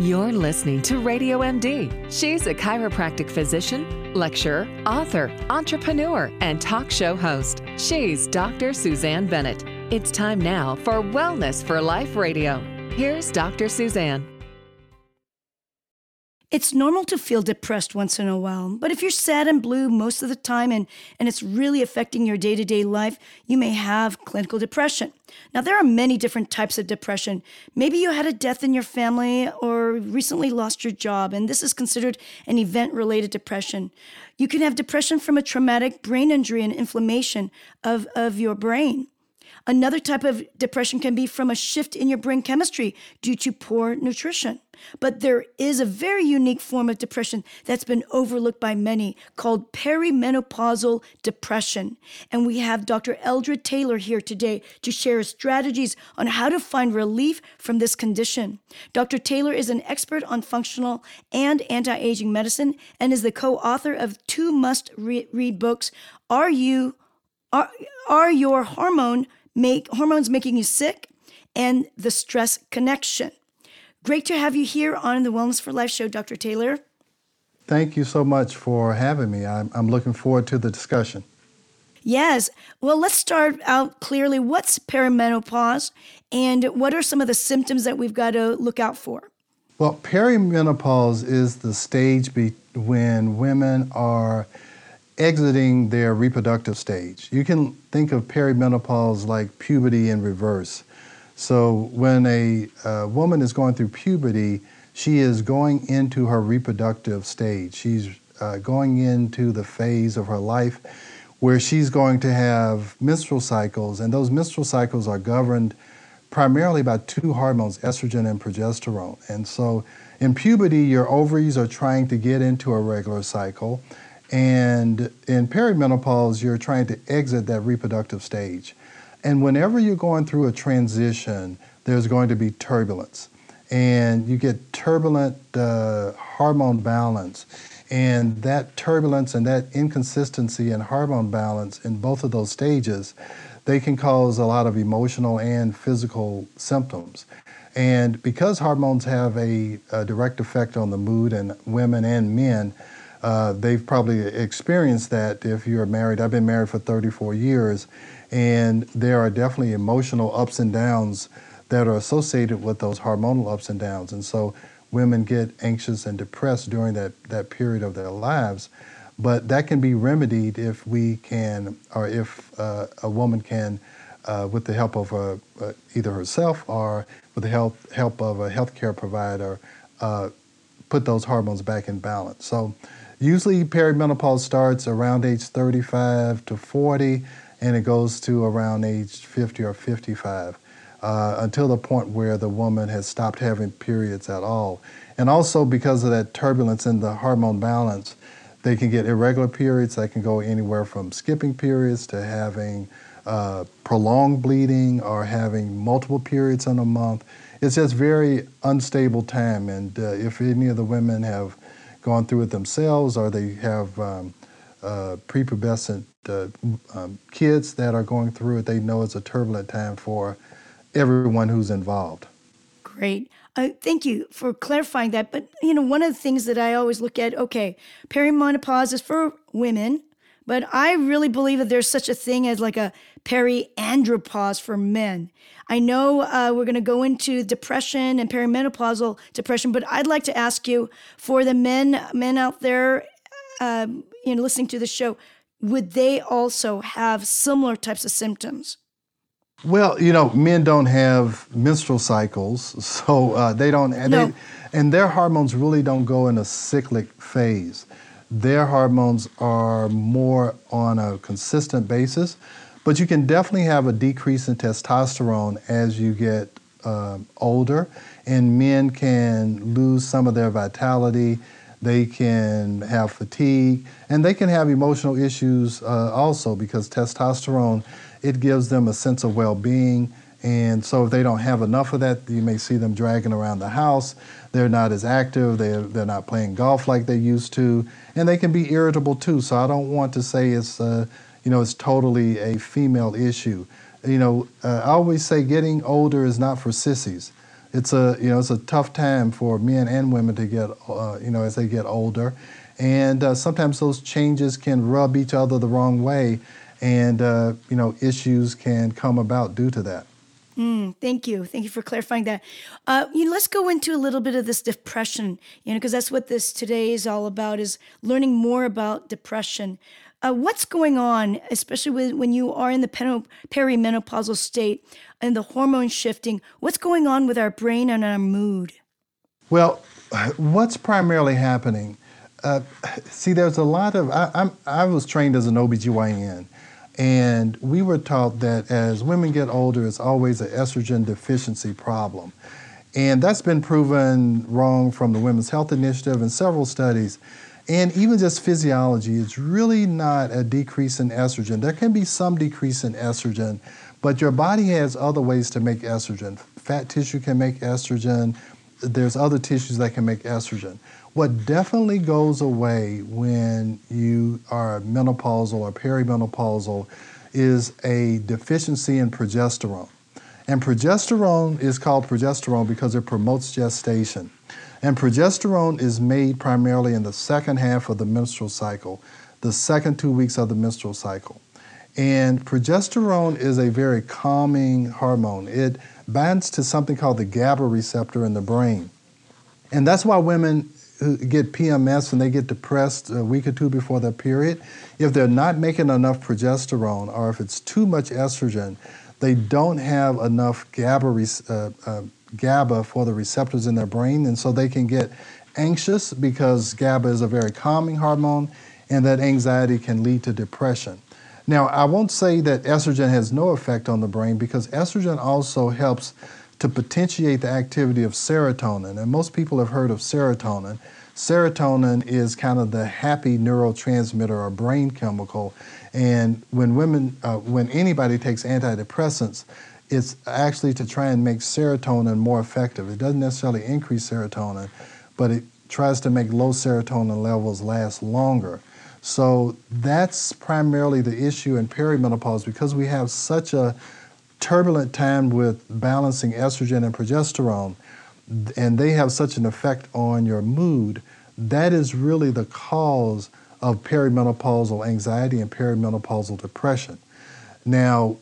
You're listening to Radio MD. She's a chiropractic physician, lecturer, author, entrepreneur, and talk show host. She's Dr. Suzanne Bennett. It's time now for Wellness for Life Radio. Here's Dr. Suzanne. It's normal to feel depressed once in a while, but if you're sad and blue most of the time and, and it's really affecting your day to day life, you may have clinical depression. Now, there are many different types of depression. Maybe you had a death in your family or recently lost your job, and this is considered an event related depression. You can have depression from a traumatic brain injury and inflammation of, of your brain. Another type of depression can be from a shift in your brain chemistry due to poor nutrition. But there is a very unique form of depression that's been overlooked by many called perimenopausal depression. And we have Dr. Eldred Taylor here today to share strategies on how to find relief from this condition. Dr. Taylor is an expert on functional and anti aging medicine and is the co author of two must read books Are You? Are, are Your Hormone make hormones making you sick and the stress connection. Great to have you here on the Wellness for Life show, Dr. Taylor. Thank you so much for having me. I'm, I'm looking forward to the discussion. Yes. Well, let's start out clearly. What's perimenopause and what are some of the symptoms that we've got to look out for? Well, perimenopause is the stage be- when women are exiting their reproductive stage. You can think of perimenopause like puberty in reverse. So when a uh, woman is going through puberty, she is going into her reproductive stage. She's uh, going into the phase of her life where she's going to have menstrual cycles, and those menstrual cycles are governed primarily by two hormones, estrogen and progesterone. And so in puberty, your ovaries are trying to get into a regular cycle. And in perimenopause, you're trying to exit that reproductive stage. And whenever you're going through a transition, there's going to be turbulence. And you get turbulent uh, hormone balance. And that turbulence and that inconsistency in hormone balance in both of those stages, they can cause a lot of emotional and physical symptoms. And because hormones have a, a direct effect on the mood in women and men, uh, they've probably experienced that if you're married. I've been married for 34 years, and there are definitely emotional ups and downs that are associated with those hormonal ups and downs. And so women get anxious and depressed during that, that period of their lives. But that can be remedied if we can, or if uh, a woman can, uh, with the help of a, either herself or with the help, help of a healthcare provider, uh, put those hormones back in balance. So Usually perimenopause starts around age 35 to 40 and it goes to around age 50 or 55 uh, until the point where the woman has stopped having periods at all. And also because of that turbulence in the hormone balance, they can get irregular periods that can go anywhere from skipping periods to having uh, prolonged bleeding or having multiple periods in a month. It's just very unstable time. And uh, if any of the women have gone through it themselves or they have um, uh, prepubescent uh, um, kids that are going through it, they know it's a turbulent time for everyone who's involved. Great. Uh, thank you for clarifying that. But, you know, one of the things that I always look at, okay, perimenopause is for women, but I really believe that there's such a thing as like a periandropause for men. I know uh, we're going to go into depression and perimenopausal depression, but I'd like to ask you for the men men out there, uh, you know, listening to the show, would they also have similar types of symptoms? Well, you know, men don't have menstrual cycles, so uh, they don't, and, no. they, and their hormones really don't go in a cyclic phase. Their hormones are more on a consistent basis. But you can definitely have a decrease in testosterone as you get uh, older, and men can lose some of their vitality. They can have fatigue, and they can have emotional issues uh, also because testosterone it gives them a sense of well-being. And so, if they don't have enough of that, you may see them dragging around the house. They're not as active. They're, they're not playing golf like they used to. And they can be irritable too. So, I don't want to say it's uh, you know, it's totally a female issue. You know, uh, I always say getting older is not for sissies. it's a you know it's a tough time for men and women to get uh, you know as they get older, and uh, sometimes those changes can rub each other the wrong way, and uh, you know issues can come about due to that. Mm, thank you. Thank you for clarifying that. Uh, you know, let's go into a little bit of this depression, you know, because that's what this today is all about is learning more about depression. Uh, what's going on, especially with, when you are in the perimenopausal state and the hormone shifting? What's going on with our brain and our mood? Well, what's primarily happening? Uh, see, there's a lot of, I, I was trained as an OBGYN. And we were taught that as women get older, it's always an estrogen deficiency problem. And that's been proven wrong from the Women's Health Initiative and several studies. And even just physiology, it's really not a decrease in estrogen. There can be some decrease in estrogen, but your body has other ways to make estrogen. Fat tissue can make estrogen, there's other tissues that can make estrogen. What definitely goes away when you are menopausal or perimenopausal is a deficiency in progesterone. And progesterone is called progesterone because it promotes gestation. And progesterone is made primarily in the second half of the menstrual cycle, the second two weeks of the menstrual cycle. And progesterone is a very calming hormone. It binds to something called the GABA receptor in the brain. And that's why women get PMS and they get depressed a week or two before their period, if they're not making enough progesterone or if it's too much estrogen, they don't have enough GABA, uh, uh, GABA for the receptors in their brain, and so they can get anxious because GABA is a very calming hormone, and that anxiety can lead to depression. Now, I won't say that estrogen has no effect on the brain because estrogen also helps to potentiate the activity of serotonin. And most people have heard of serotonin. Serotonin is kind of the happy neurotransmitter or brain chemical. And when women, uh, when anybody takes antidepressants, it's actually to try and make serotonin more effective. It doesn't necessarily increase serotonin, but it tries to make low serotonin levels last longer. So that's primarily the issue in perimenopause because we have such a turbulent time with balancing estrogen and progesterone, and they have such an effect on your mood, that is really the cause of perimenopausal anxiety and perimenopausal depression. Now,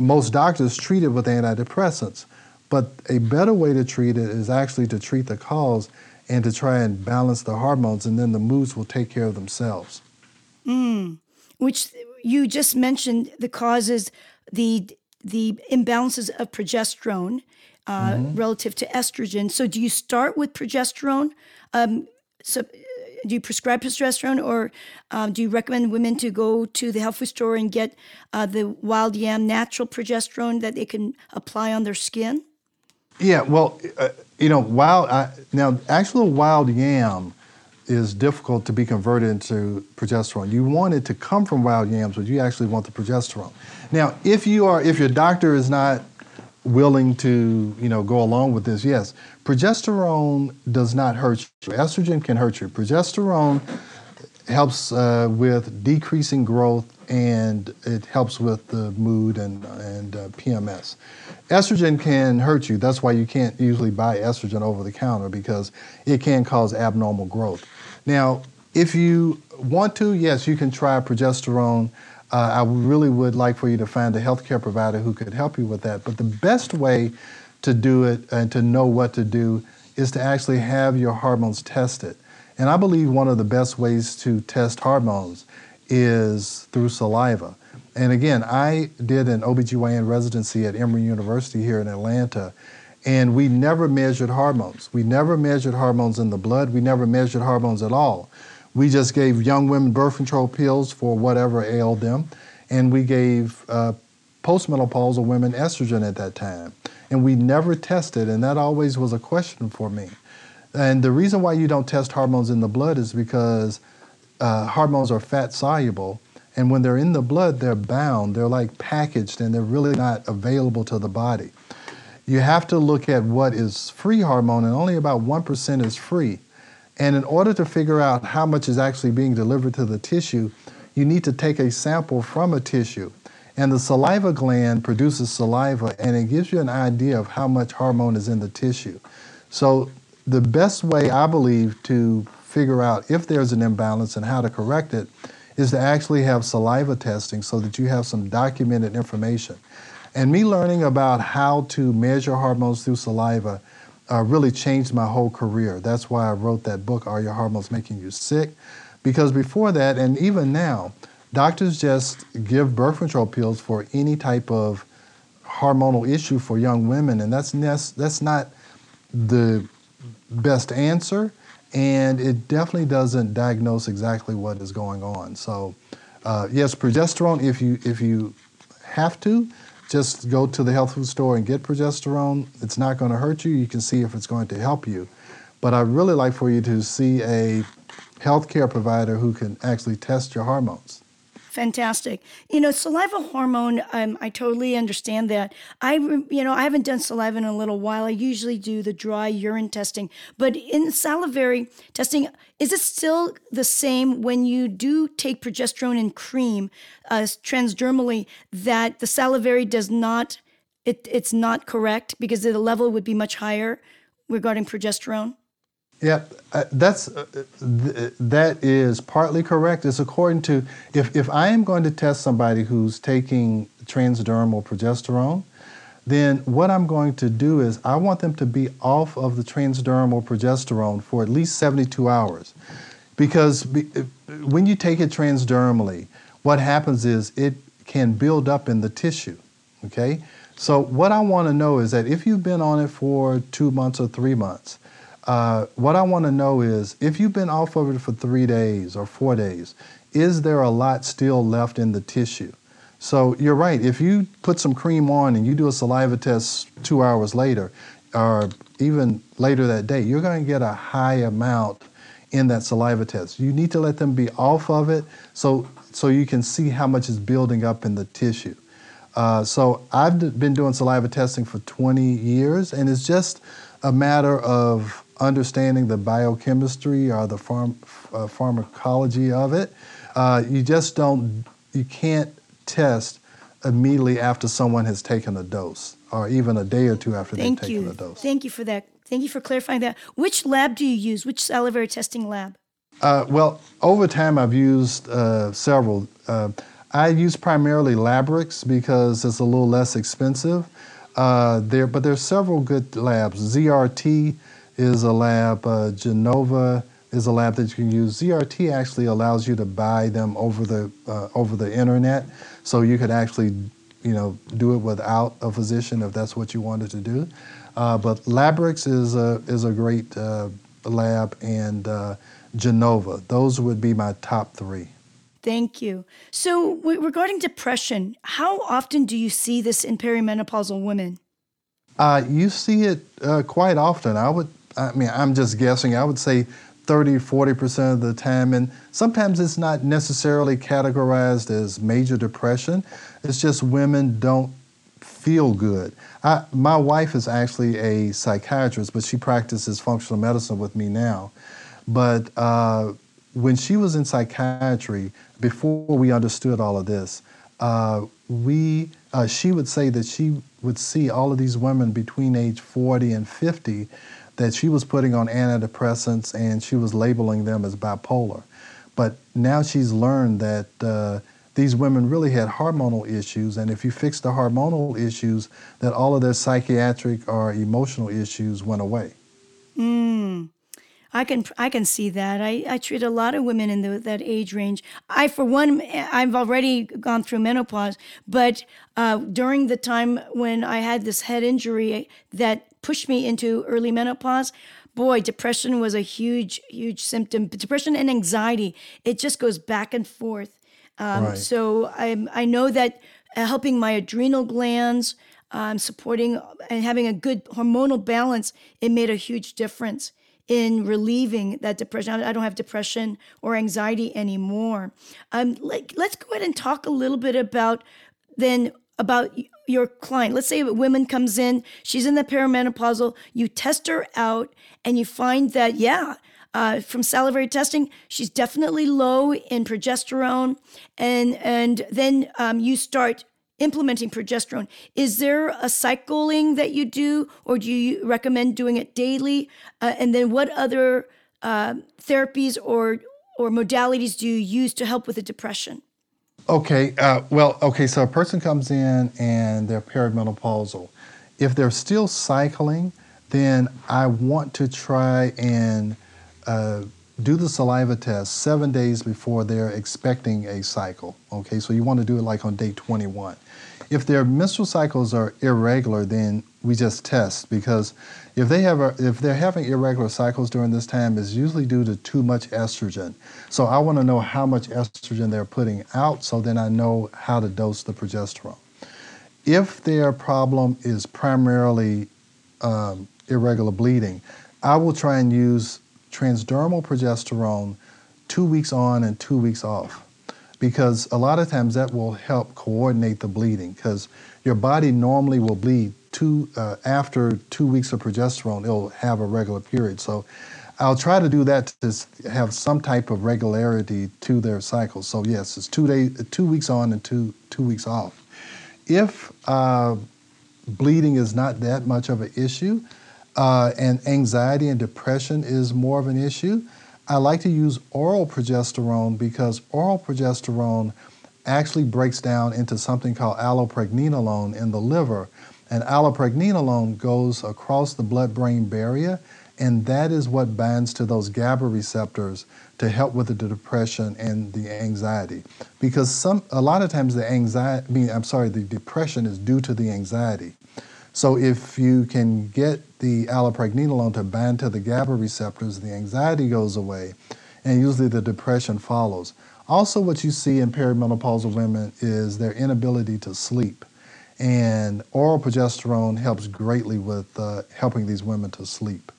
most doctors treat it with antidepressants, but a better way to treat it is actually to treat the cause and to try and balance the hormones, and then the moods will take care of themselves. Mm, which you just mentioned the causes the the imbalances of progesterone uh, mm-hmm. relative to estrogen. So, do you start with progesterone? Um, so, do you prescribe progesterone, or um, do you recommend women to go to the health food store and get uh, the wild yam natural progesterone that they can apply on their skin? Yeah, well, uh, you know, wild now actual wild yam is difficult to be converted into progesterone. You want it to come from wild yams, but you actually want the progesterone. Now, if you are, if your doctor is not willing to, you know, go along with this, yes, progesterone does not hurt you. Estrogen can hurt you. Progesterone helps uh, with decreasing growth and it helps with the mood and, and uh, PMS. Estrogen can hurt you. That's why you can't usually buy estrogen over the counter because it can cause abnormal growth. Now, if you want to, yes, you can try progesterone. Uh, I really would like for you to find a healthcare provider who could help you with that. But the best way to do it and to know what to do is to actually have your hormones tested. And I believe one of the best ways to test hormones is through saliva. And again, I did an OBGYN residency at Emory University here in Atlanta, and we never measured hormones. We never measured hormones in the blood. We never measured hormones at all. We just gave young women birth control pills for whatever ailed them, and we gave uh, postmenopausal women estrogen at that time. And we never tested, and that always was a question for me. And the reason why you don't test hormones in the blood is because uh, hormones are fat soluble, and when they're in the blood, they're bound, they're like packaged, and they're really not available to the body you have to look at what is free hormone, and only about 1% is free. And in order to figure out how much is actually being delivered to the tissue, you need to take a sample from a tissue. And the saliva gland produces saliva and it gives you an idea of how much hormone is in the tissue. So, the best way I believe to figure out if there's an imbalance and how to correct it is to actually have saliva testing so that you have some documented information. And me learning about how to measure hormones through saliva uh, really changed my whole career. That's why I wrote that book, Are Your Hormones Making You Sick? Because before that, and even now, doctors just give birth control pills for any type of hormonal issue for young women, and that's, that's not the best answer, and it definitely doesn't diagnose exactly what is going on. So, uh, yes, progesterone, if you, if you have to, just go to the health food store and get progesterone. It's not going to hurt you. You can see if it's going to help you. But I'd really like for you to see a healthcare provider who can actually test your hormones. Fantastic. You know, saliva hormone, um, I totally understand that. I, you know, I haven't done saliva in a little while. I usually do the dry urine testing. But in salivary testing, is it still the same when you do take progesterone and cream uh, transdermally that the salivary does not, it, it's not correct because the level would be much higher regarding progesterone? Yeah, uh, that's uh, th- that is partly correct. It's according to if if I am going to test somebody who's taking transdermal progesterone, then what I'm going to do is I want them to be off of the transdermal progesterone for at least 72 hours, because be, uh, when you take it transdermally, what happens is it can build up in the tissue. Okay, so what I want to know is that if you've been on it for two months or three months uh, what I want to know is if you've been off of it for three days or four days, is there a lot still left in the tissue? So you're right. If you put some cream on and you do a saliva test two hours later, or even later that day, you're going to get a high amount in that saliva test. You need to let them be off of it so so you can see how much is building up in the tissue. Uh, so I've been doing saliva testing for 20 years, and it's just a matter of understanding the biochemistry or the pharm- uh, pharmacology of it. Uh, you just don't, you can't test immediately after someone has taken a dose or even a day or two after Thank they've you. taken a dose. Thank you for that. Thank you for clarifying that. Which lab do you use? Which salivary testing lab? Uh, well, over time I've used uh, several. Uh, I use primarily Labrix because it's a little less expensive. Uh, there, but there's several good labs. ZRT is a lab. Uh, Genova is a lab that you can use. ZRT actually allows you to buy them over the uh, over the internet, so you could actually, you know, do it without a physician if that's what you wanted to do. Uh, but Labrix is a is a great uh, lab, and uh, Genova. Those would be my top three. Thank you. So, w- regarding depression, how often do you see this in perimenopausal women? Uh, you see it uh, quite often. I would I mean, I'm just guessing. I would say 30, 40% of the time. And sometimes it's not necessarily categorized as major depression. It's just women don't feel good. I, my wife is actually a psychiatrist, but she practices functional medicine with me now. But uh, when she was in psychiatry, before we understood all of this, uh, we, uh, she would say that she would see all of these women between age 40 and 50 that she was putting on antidepressants and she was labeling them as bipolar. But now she's learned that uh, these women really had hormonal issues, and if you fix the hormonal issues, that all of their psychiatric or emotional issues went away. Mm. I can I can see that. I, I treat a lot of women in the, that age range. I, for one, I've already gone through menopause, but uh, during the time when I had this head injury that pushed me into early menopause, boy, depression was a huge, huge symptom. Depression and anxiety, it just goes back and forth. Um, right. So I, I know that uh, helping my adrenal glands, um, supporting and having a good hormonal balance, it made a huge difference in relieving that depression. I don't have depression or anxiety anymore. Um, let, let's go ahead and talk a little bit about then about your client. Let's say a woman comes in, she's in the perimenopausal, you test her out, and you find that, yeah, uh, from salivary testing, she's definitely low in progesterone, and and then um, you start implementing progesterone, is there a cycling that you do, or do you recommend doing it daily? Uh, and then, what other uh, therapies or or modalities do you use to help with the depression? Okay, uh, well, okay, so a person comes in and they're perimenopausal. If they're still cycling, then I want to try and uh, do the saliva test seven days before they're expecting a cycle. Okay, so you want to do it like on day 21. If their menstrual cycles are irregular, then we just test because if they have a, if they're having irregular cycles during this time, it's usually due to too much estrogen. So I want to know how much estrogen they're putting out, so then I know how to dose the progesterone. If their problem is primarily um, irregular bleeding, I will try and use transdermal progesterone two weeks on and two weeks off because a lot of times that will help coordinate the bleeding because your body normally will bleed two uh, after two weeks of progesterone it'll have a regular period. So i'll try to do that to have some type of regularity to their cycle. So yes it's two days two weeks on and two two weeks off. If uh, bleeding is not that much of an issue uh, and anxiety and depression is more of an issue, I like to use oral progesterone because oral progesterone actually breaks down into something called allopregnanolone in the liver. And allopregnanolone goes across the blood brain barrier, and that is what binds to those GABA receptors to help with the depression and the anxiety. Because some, a lot of times the anxiety, I mean, I'm sorry, the depression is due to the anxiety. So if you can get the allopregnanolone to bind to the GABA receptors, the anxiety goes away, and usually the depression follows. Also, what you see in perimenopausal women is their inability to sleep. And oral progesterone helps greatly with uh, helping these women to sleep.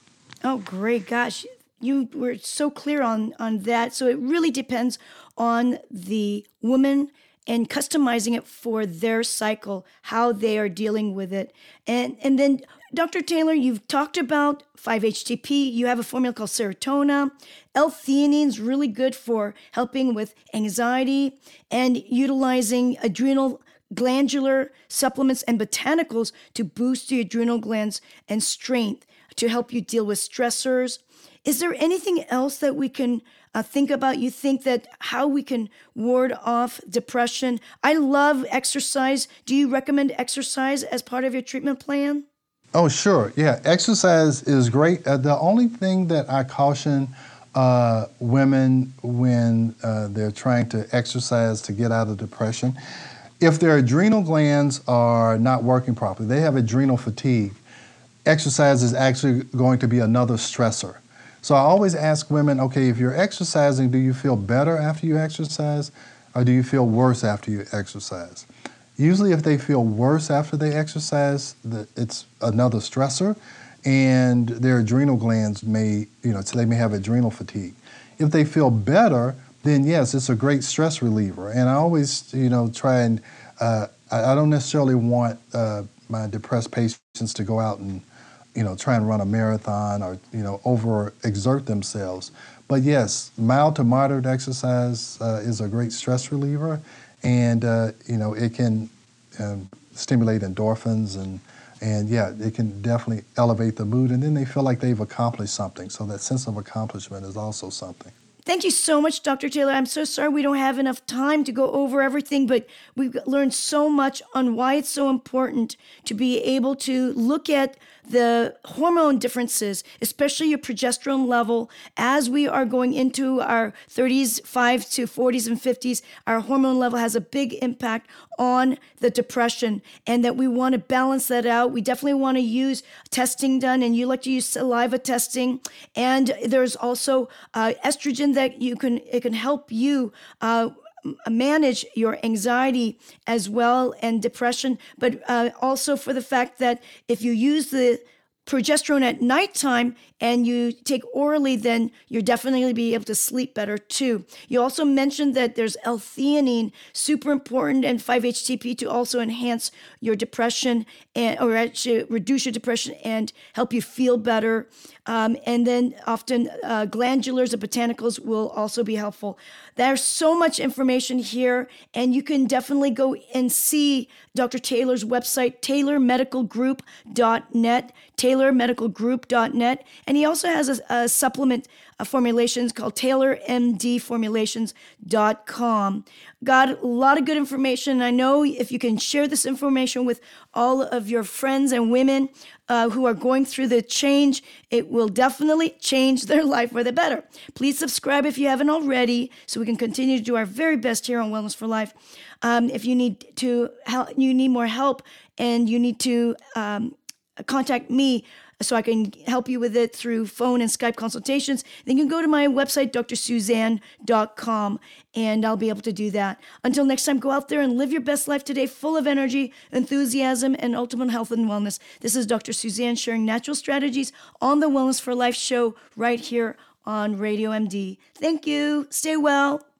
Oh, great. Gosh, you were so clear on, on that. So it really depends on the woman and customizing it for their cycle, how they are dealing with it. And and then Dr. Taylor, you've talked about 5-HTP. You have a formula called Serotonin. L-theanine is really good for helping with anxiety and utilizing adrenal glandular supplements and botanicals to boost the adrenal glands and strength to help you deal with stressors. Is there anything else that we can uh, think about? You think that how we can ward off depression? I love exercise. Do you recommend exercise as part of your treatment plan? Oh, sure. Yeah, exercise is great. Uh, the only thing that I caution uh, women when uh, they're trying to exercise to get out of depression, if their adrenal glands are not working properly, they have adrenal fatigue, exercise is actually going to be another stressor. So I always ask women, okay, if you're exercising, do you feel better after you exercise or do you feel worse after you exercise? Usually, if they feel worse after they exercise, it's another stressor, and their adrenal glands may, you know, so they may have adrenal fatigue. If they feel better, then yes, it's a great stress reliever. And I always, you know, try and uh, I, I, don't necessarily want uh, my depressed patients to go out and you know, try and run a marathon or, you know, over exert themselves. But yes, mild to moderate exercise uh, is a great stress reliever, and uh, you know it can um, stimulate endorphins and and yeah, it can definitely elevate the mood, and then they feel like they've accomplished something. So that sense of accomplishment is also something. Thank you so much, Dr. Taylor. I'm so sorry we don't have enough time to go over everything, but we've learned so much on why it's so important to be able to look at the hormone differences, especially your progesterone level, as we are going into our 30s, 5 to 40s and 50s, our hormone level has a big impact on the depression, and that we want to balance that out. We definitely want to use testing done, and you like to use saliva testing. And there's also uh, estrogen that you can it can help you. Uh, manage your anxiety as well and depression, but uh, also for the fact that if you use the progesterone at nighttime and you take orally, then you're definitely be able to sleep better too. You also mentioned that there's L-theanine, super important, and 5-HTP to also enhance your depression and or actually reduce your depression and help you feel better. Um, and then often uh, glandulars and botanicals will also be helpful. There's so much information here, and you can definitely go and see Dr. Taylor's website, taylormedicalgroup.net, taylormedicalgroup.net. And he also has a, a supplement uh, formulations called taylormdformulations.com. Got a lot of good information. I know if you can share this information with all of your friends and women uh, who are going through the change, it will definitely change their life for the better. Please subscribe if you haven't already so we can continue to do our very best here on Wellness for Life. Um, if you need to help, you need more help and you need to um, contact me so I can help you with it through phone and Skype consultations, then you can go to my website, drsuzanne.com, and I'll be able to do that. Until next time, go out there and live your best life today, full of energy, enthusiasm, and ultimate health and wellness. This is Dr. Suzanne sharing natural strategies on the Wellness for Life show right here on Radio MD. Thank you. Stay well.